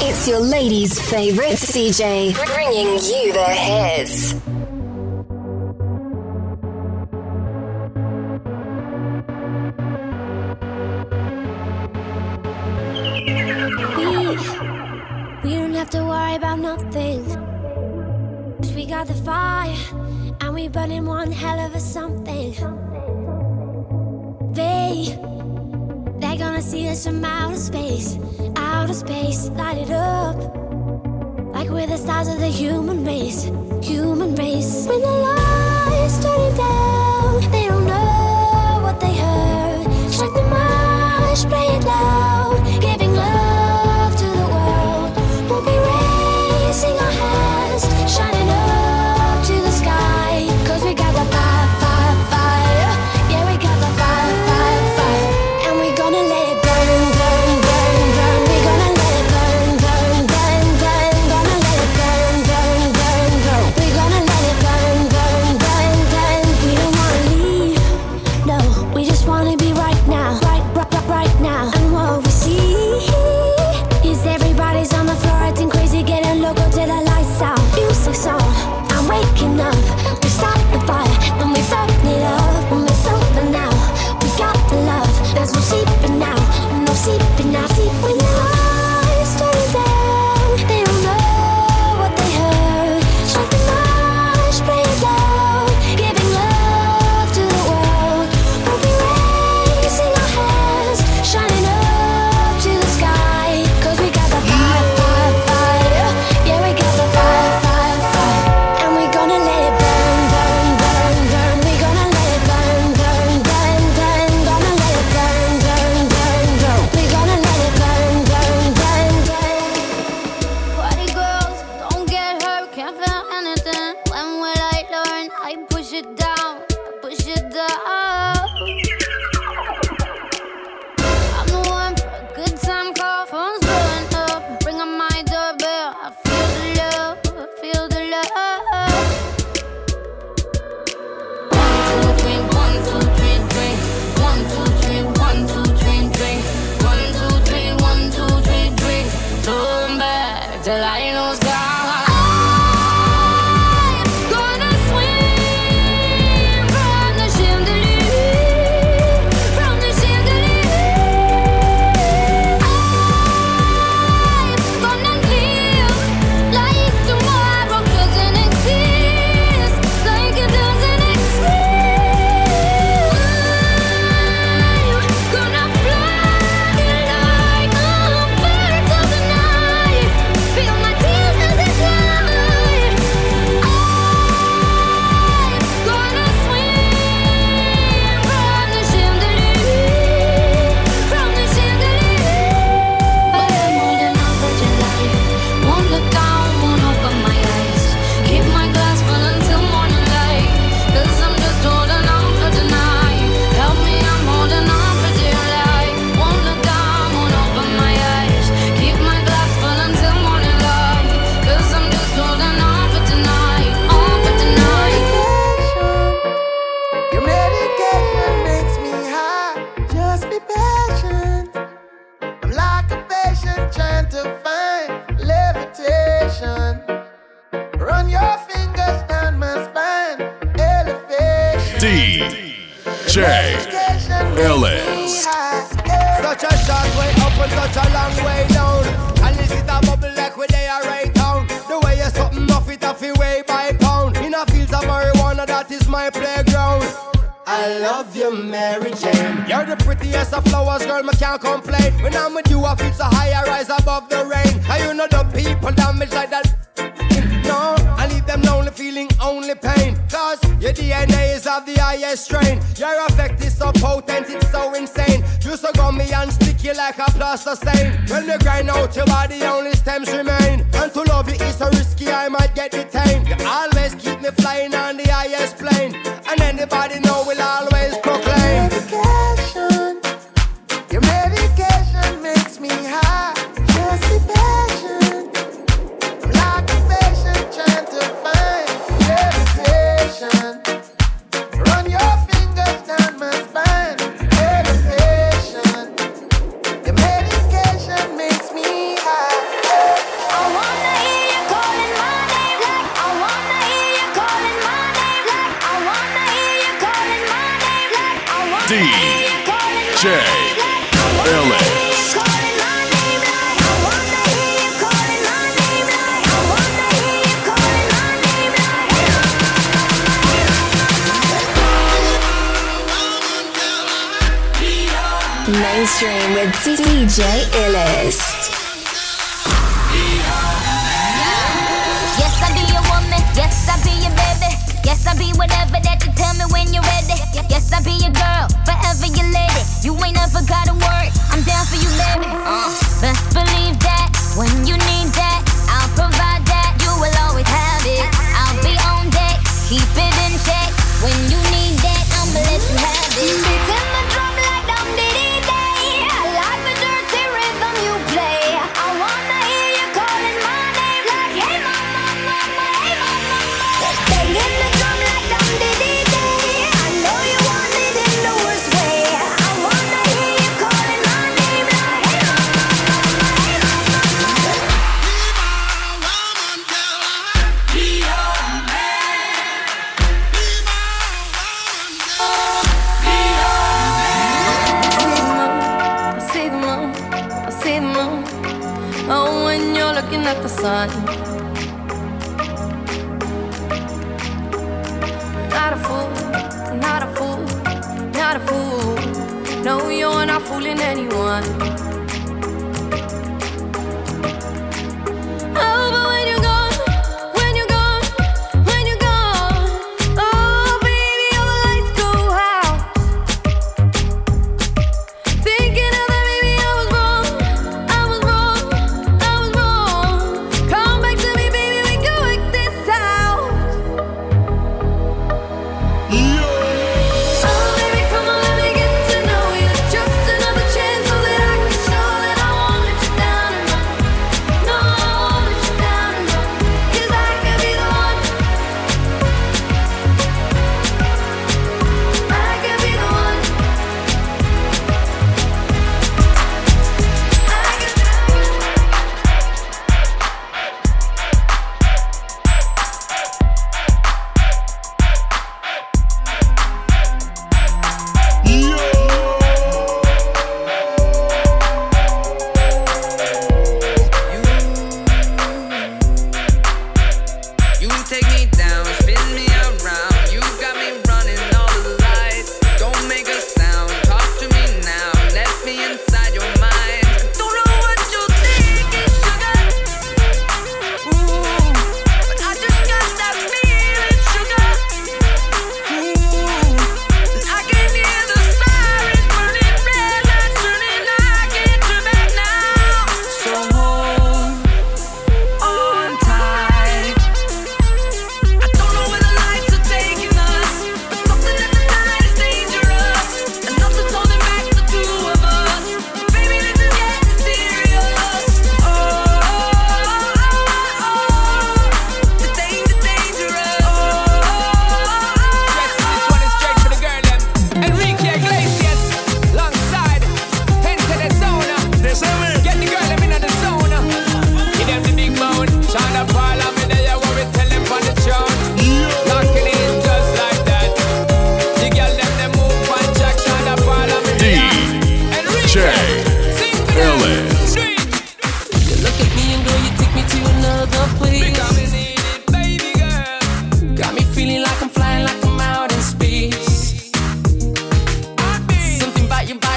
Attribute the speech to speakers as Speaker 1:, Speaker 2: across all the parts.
Speaker 1: It's your lady's favorite CJ, bringing you the hits.
Speaker 2: We, we don't have to worry about nothing. Cause we got the fire, and we burning one hell of a something. They, they're gonna see us from outer space outer space, light it up. Like we're the stars of the human race, human race. When the lights turning down,
Speaker 3: Morales.
Speaker 4: Such a short way up and such a long way down. And this is a bubble like where they are right down. The way you're something off it off way by pound. In a fields of marijuana, that is my playground. I love you, Mary Jane. You're the prettiest of flowers, girl, me can't complain. When I'm with you, I feel so high, I rise above the rain. And you know the people damage like that The DNA is of the highest strain. Your effect is so potent, it's so insane. You so gummy and sticky like a plaster stain. When you grind out your body, only stems remain. And to love you is so risky, I might get detained.
Speaker 2: You're all Illest.
Speaker 5: Yes, I'll be your woman. Yes, I'll be your baby. Yes, I'll be whatever that you tell me when you're ready. Yes, I'll be your girl, forever your lady. You ain't never gotta worry. I'm down for you, baby. Uh, best believe that when you need that, I'll provide that. You will always have it. I'll be on deck, keep it in check. When you need that, I'ma let you have it.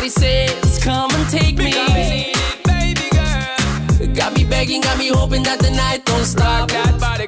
Speaker 6: Somebody says, come and take me.
Speaker 7: Baby girl.
Speaker 6: Got me begging, got me hoping that the night don't stop. Rock that
Speaker 8: body,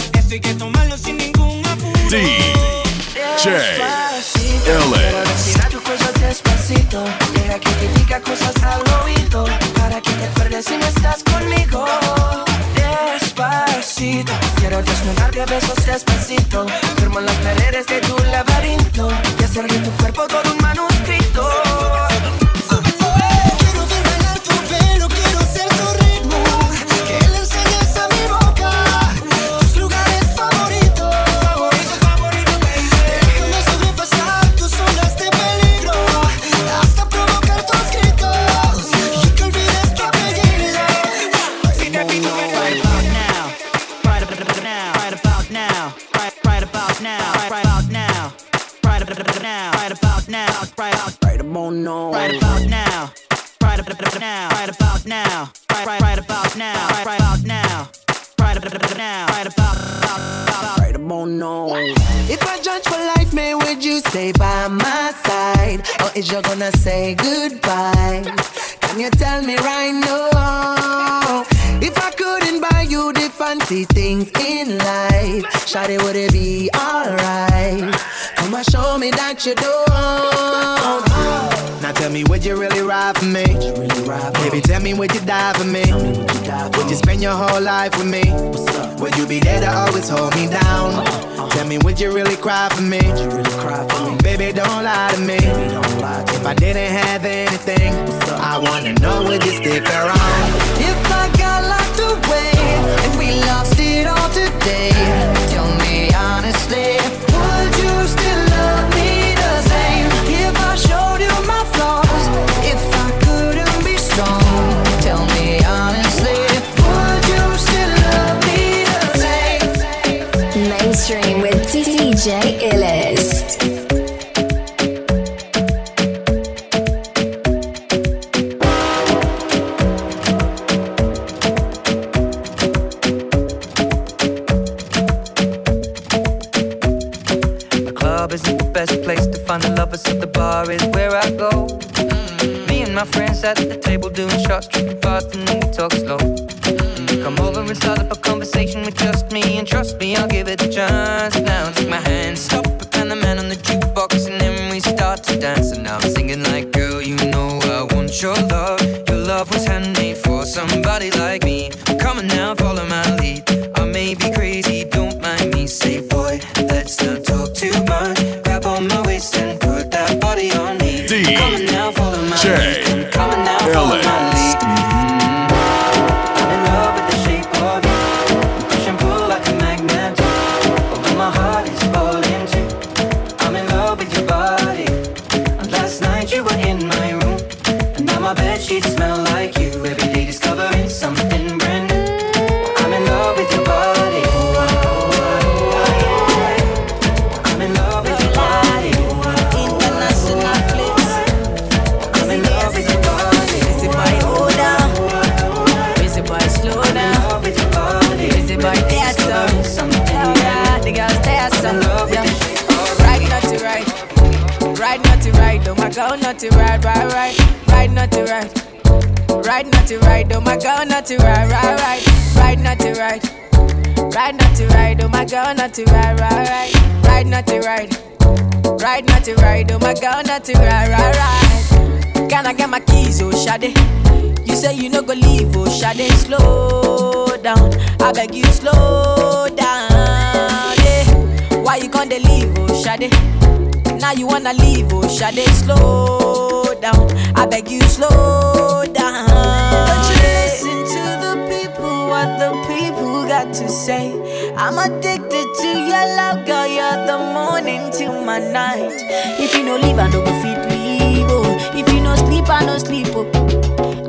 Speaker 8: Esto hay que tomarlo sin ningún apuro.
Speaker 9: DJ
Speaker 8: Despacito,
Speaker 9: Ellis.
Speaker 8: quiero decir a tu cuello despacito. Deja que te diga cosas al oído. Para que te acuerdes si no estás conmigo. Despacito, quiero desnudarte a besos despacito. Firmo en las paredes de tu laberinto. Y hacer de tu cuerpo todo un manuscrito.
Speaker 10: Would you stay by my side? Or is you gonna say goodbye? Can you tell me right now? If I couldn't buy you the fancy things in life, Shawty, would it be alright? Come and show me that you don't. Me, would you really ride for me? Baby, tell me, would you die for me? Would you spend your whole life with me? Would you be there to always hold me down? Tell me, would you really cry for me? Really cry for uh, Baby, don't lie to me. If I didn't have anything, I wanna know, would you stick around? If I got locked away and we lost it all today, tell me honestly,
Speaker 8: bar is where I go. Me and my friends at the table doing shots, drinking fast, and then we talk slow. Come over and start up my to
Speaker 11: naughty ride, ride, ride, not to ride. Ride naughty ride, oh my girl, naughty ride, ride, ride. Can I get my keys, oh Shade? You say you no go leave, oh Shade, slow down. I beg you, slow down, yeah. Why you gonna leave, oh Shade? Now you wanna leave, oh Shade, slow down. I beg you, slow down. Don't you listen to the people, what the people got to say. I'm addicted to your love, girl. You're the morning till my night. If you no leave, I no go fit leave. Oh. If you no sleep, I no sleep. Oh.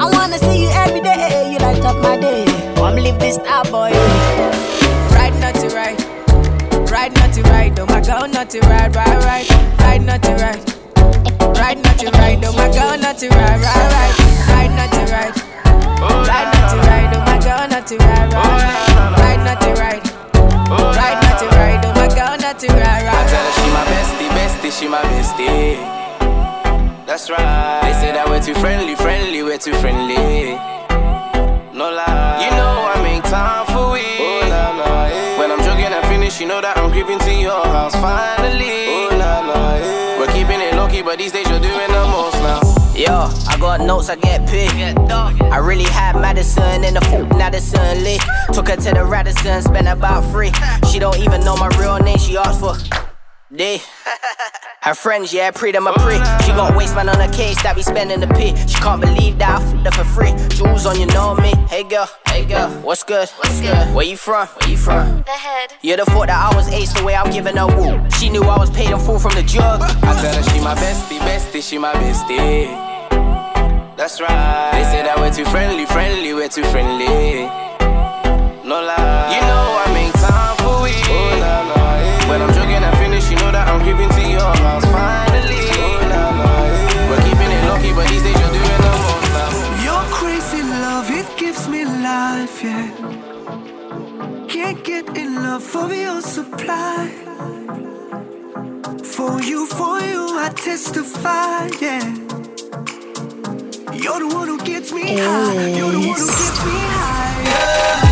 Speaker 11: I wanna see you every day. You light up my day. Come live this star boy. Ride not to ride. Ride not to ride, oh my girl, not to ride, ride, ride, ride not to ride. Ride not to ride, oh my girl, not to ride, ride, ride, ride not to ride. Ride not to ride, oh my girl, not to ride, ride, ride not to ride. Ride not to ride, oh my girl, not to ride,
Speaker 12: I tell her she my bestie, bestie, she my bestie. That's right. They say that we're too friendly, friendly, we're too friendly. No lie. You know I make time for we. Oh, nah, nah, yeah. When I'm joking and finish, you know that I'm creeping to your house finally. Oh, nah, nah, yeah. We're keeping it low key, but these days you're doing the most now.
Speaker 13: Yo, I got notes, I get paid. I really had Madison in the f Madison Lee. Took her to the Radisson, spent about free. She don't even know my real name, she asked for D. Her friends, yeah, pre them a pre. She got waistman on her case that we spending the P. She can't believe that I f***ed her for free. Jewels on, you know me. Hey girl, hey girl, what's good? What's good? Where you from? Where you from?
Speaker 2: The head.
Speaker 13: You'd have thought that I was ace the way I'm giving her woo. She knew I was paid in full from the jug.
Speaker 12: I tell her she my bestie, bestie, she my bestie. That's right. They say that we're too friendly, friendly, we're too friendly. No lie. You know I make creeping to your house finally. We're keeping it but these days you're doing the most now.
Speaker 14: Your crazy love, it gives me life, yeah. Can't get enough of your supply. For you, for you, I testify, yeah. You're the one who gets me high. You're the one who gets me high. Yeah.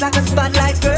Speaker 14: like a spotlight, girl.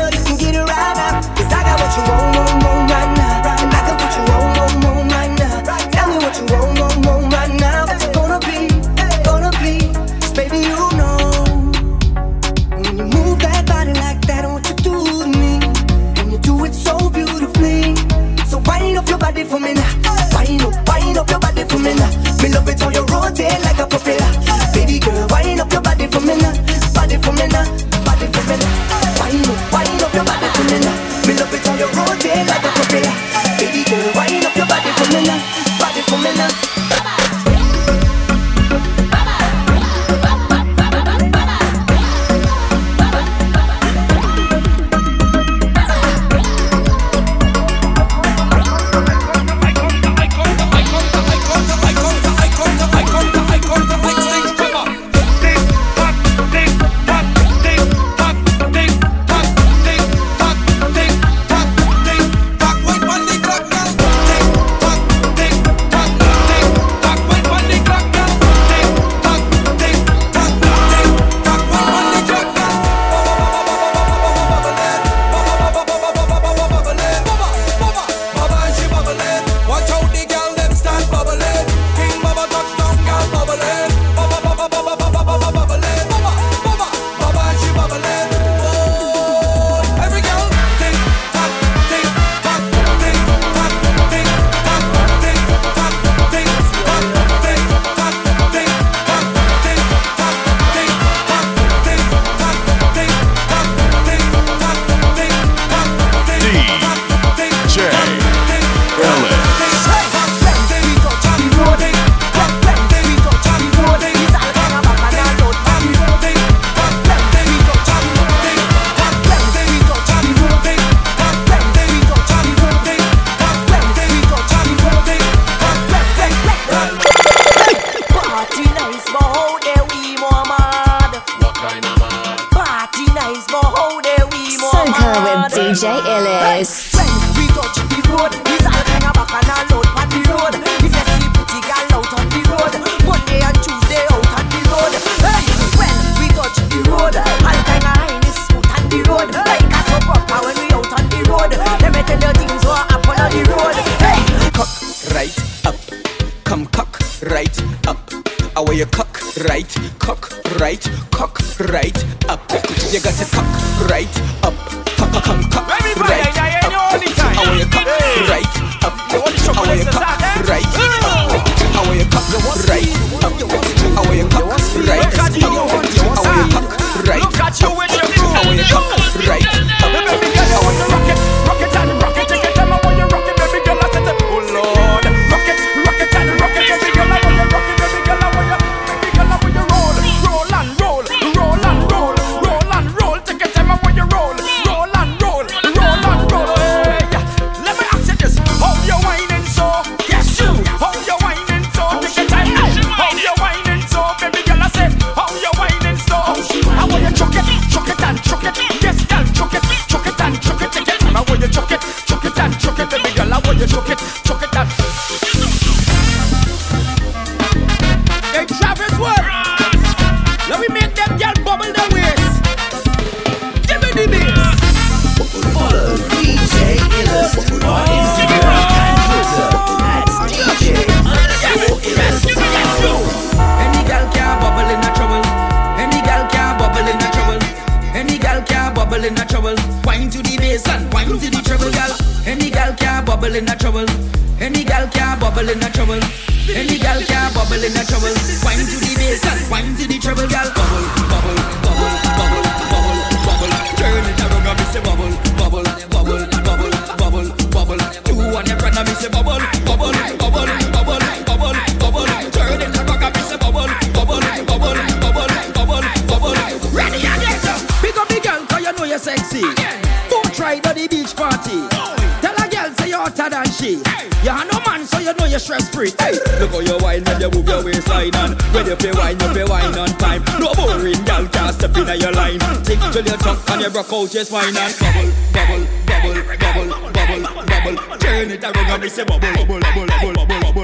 Speaker 7: come cock right up. Away wear cock right, cock right, cock right up. You got to cock right up. Cock, cock, cock right up. I wear you cock right up. I wear your cock right up. I wear cock right up. I wear your cock right up.
Speaker 15: I wear your cock right up. I
Speaker 16: wear your cock right up. monkey. You are no man, so you know you're stress free. Hey. Look how you wine when you move your waistline on. When you pay wine, you pay wine on time. No boring gal can't step in your line. Tick till your tuck and you rock out your spine and bubble, bubble, bubble, bubble, bubble, bubble. Turn it around and me say bubble, bubble, bubble, bubble, bubble.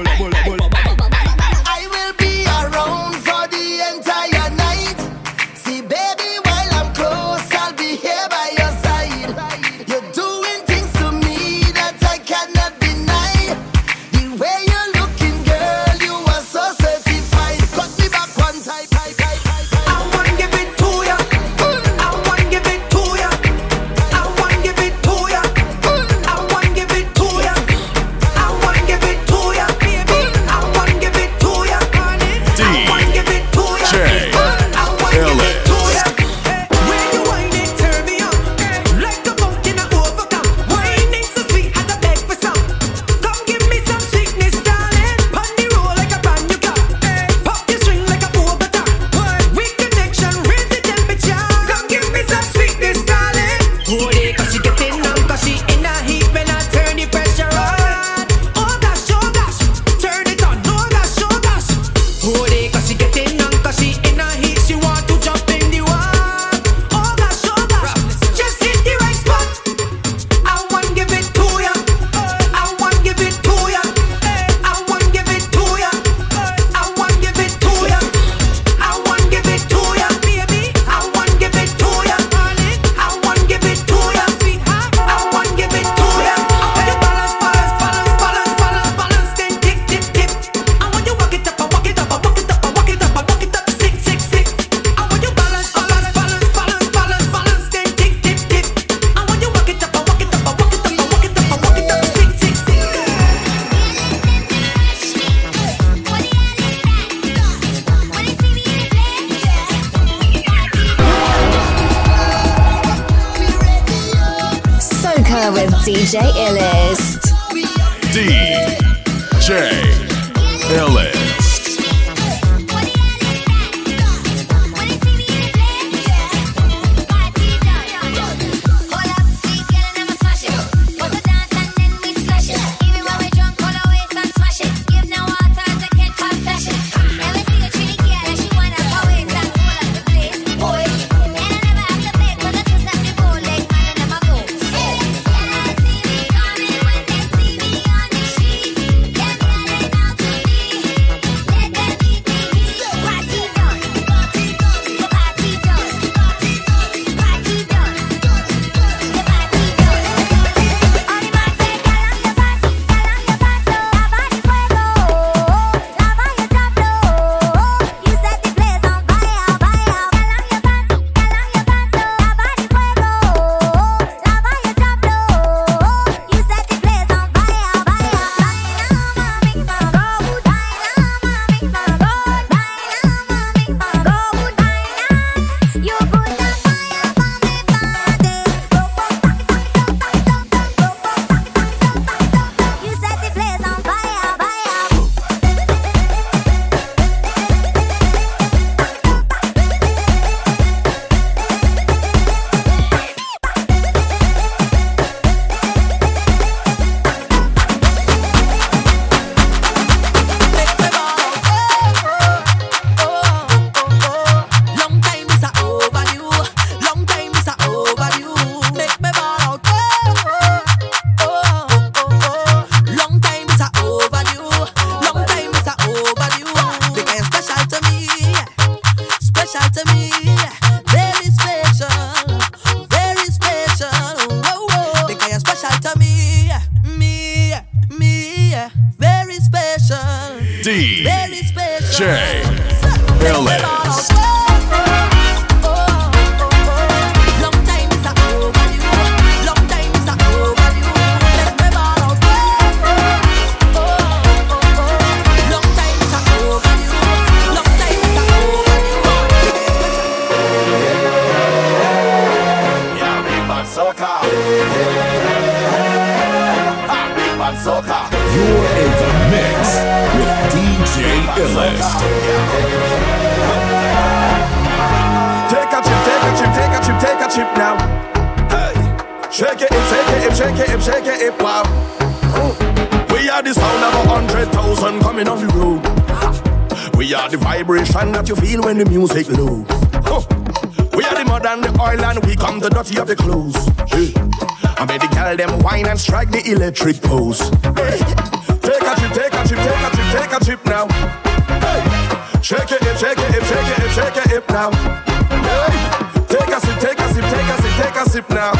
Speaker 17: military pose. Hey, take a trip, take a trip, take a trip, take a trip now. Hey, shake it, hip, shake it, hip, shake it, hip, shake it, hip now. Hey, take a sip, take a sip, take a sip, take a sip now.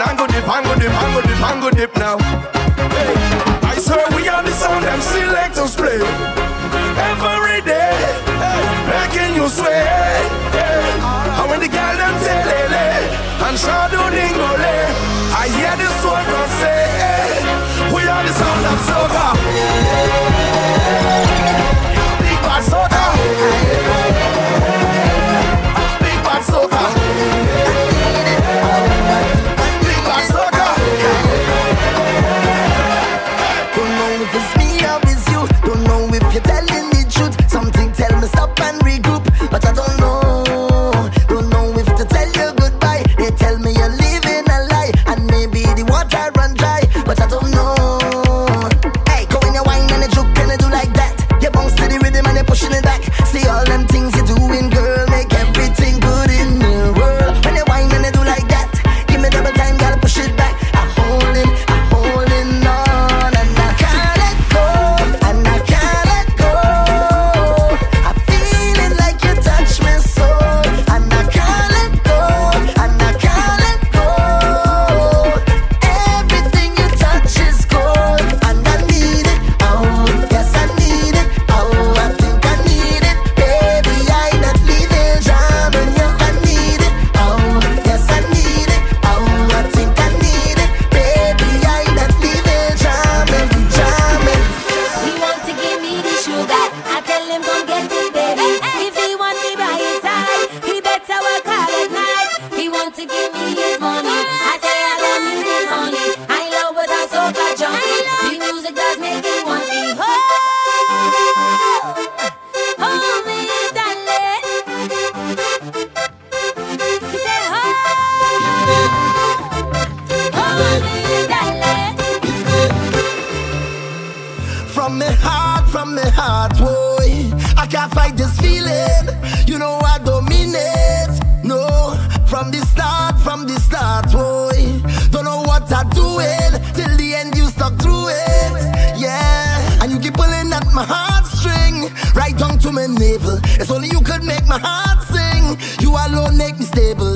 Speaker 17: Pango dip, pango dip, pango dip, pango dip now. Hey, I swear we are the sound MC Selectors play every day, hey, making you sway.
Speaker 18: make me stable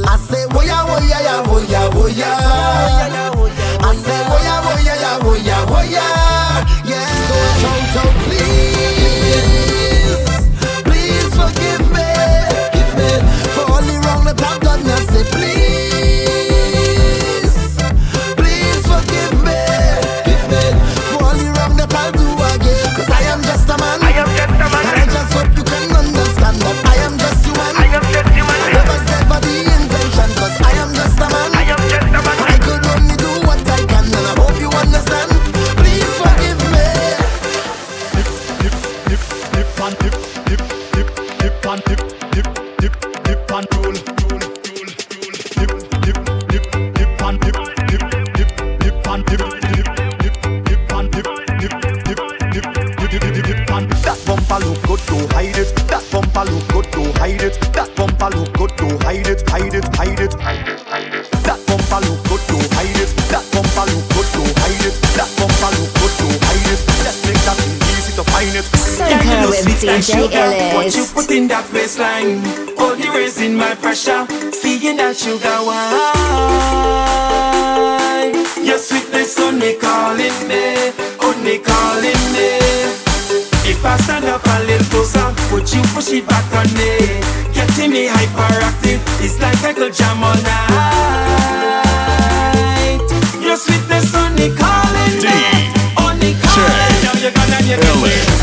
Speaker 1: Africa with DJ Illis.
Speaker 19: What you put in that waistline, only raising my pressure. Seeing that sugar wine. Your sweetness only calling me, only calling me. If I stand up a little closer, would you push it back on me? Getting me hyperactive, it's like I could jam all night. Your sweetness only calling me, only calling. Now you're gonna, you're gonna.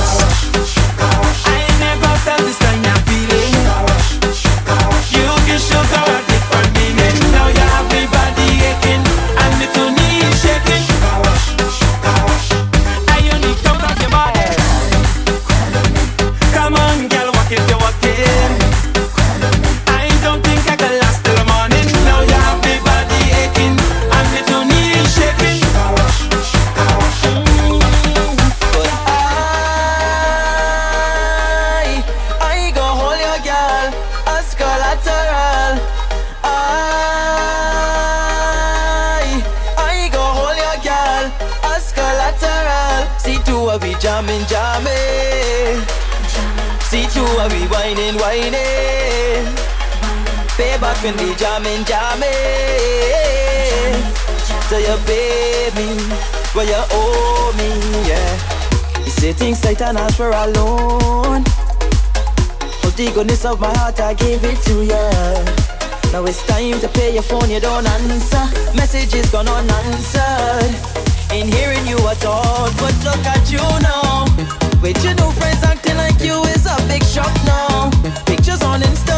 Speaker 20: can be jamming, jamming. Eh. you your baby where you owe me, yeah. You say things and ask for alone. But the goodness of my heart, I gave it to you. Now it's time to pay your phone, you don't answer. Messages gone unanswered. Ain't hearing you at all, but look at you now. With your new friends acting like you is a big shock now. Pictures on Instagram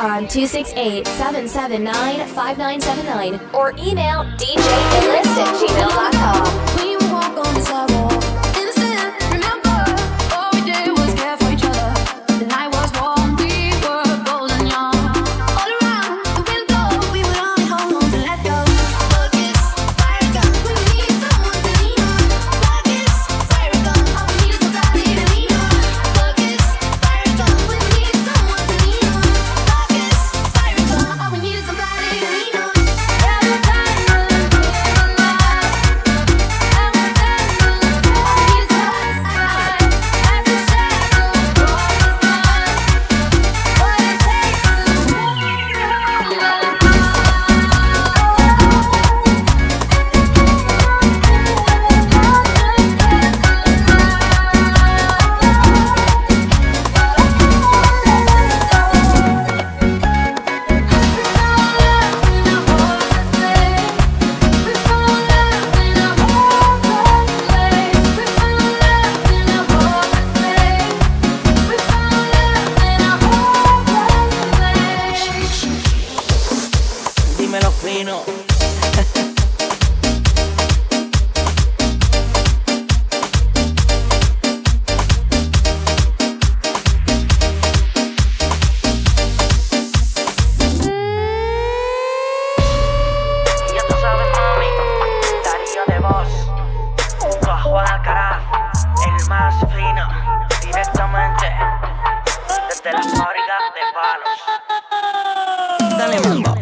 Speaker 20: on
Speaker 1: 268-779-5979 or email djenlist at gmail.com.
Speaker 2: We
Speaker 21: walk on
Speaker 22: Dale mambo.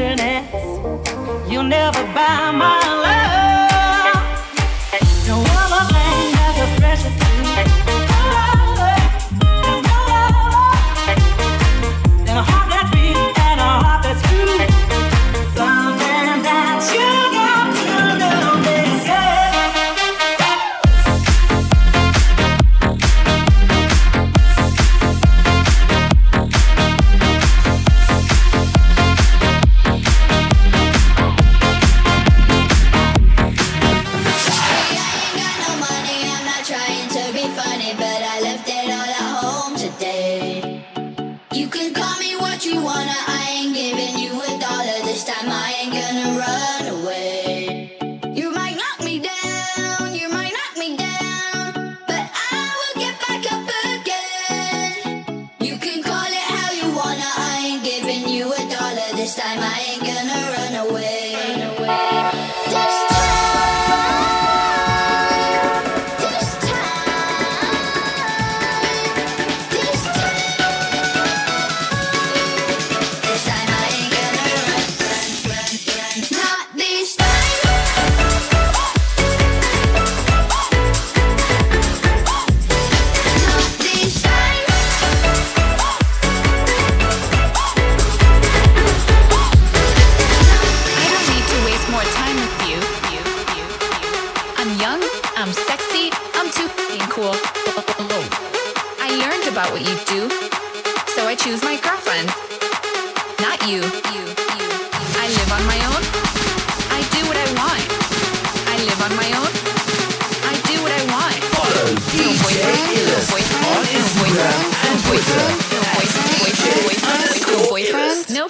Speaker 23: Tenderness. You'll never buy my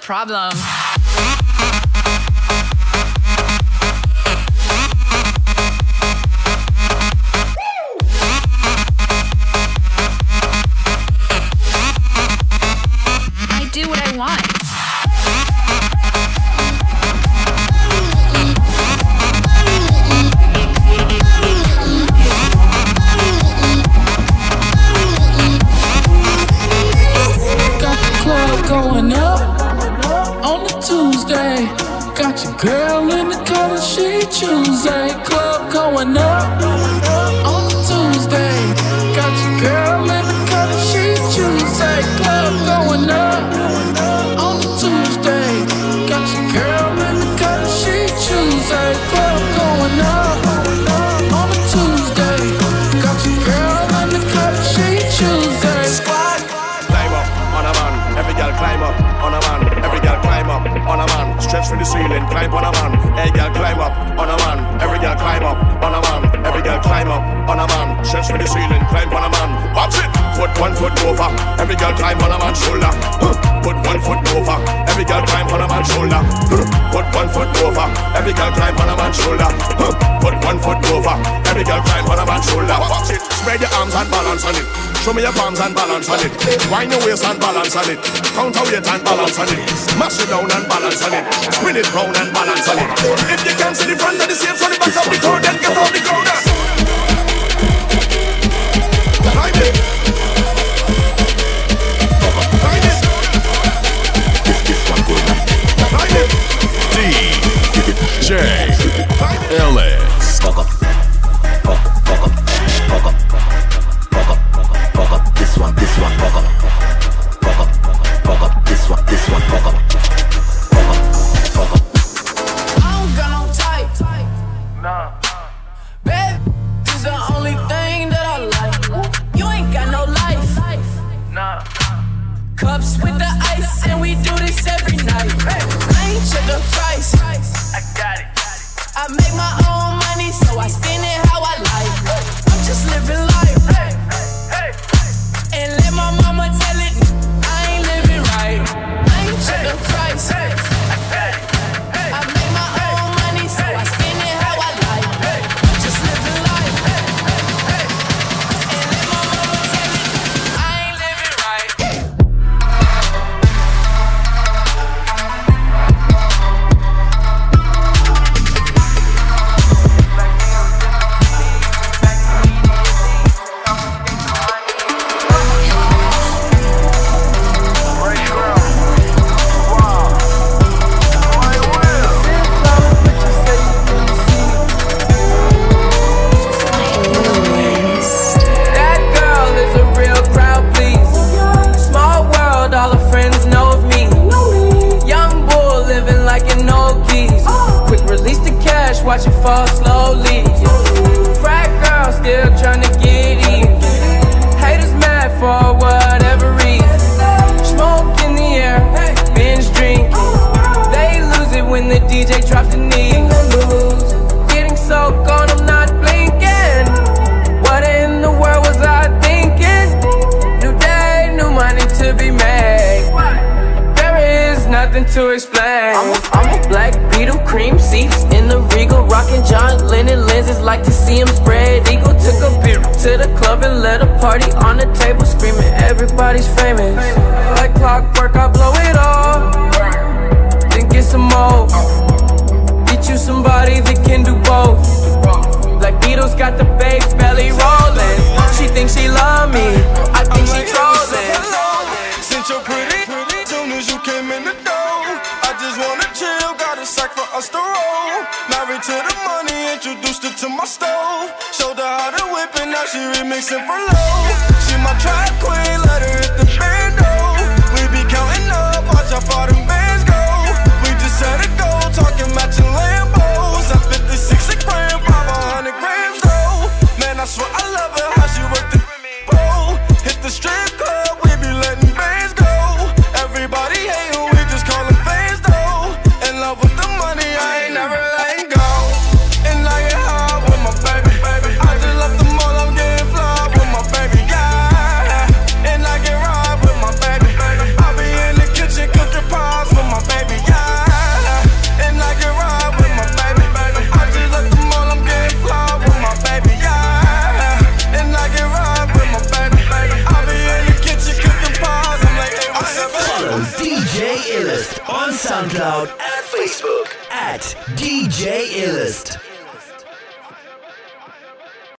Speaker 24: problem.
Speaker 25: on
Speaker 11: it. Wind your waist and balance on it. your and balance on it. Mash it down and balance on it. Spin it round and balance on it. If you can't see the front of the safe, so the back of the crowd, then get off the ground. now she remixing for low. She my trap queen, let her hit the
Speaker 26: beat.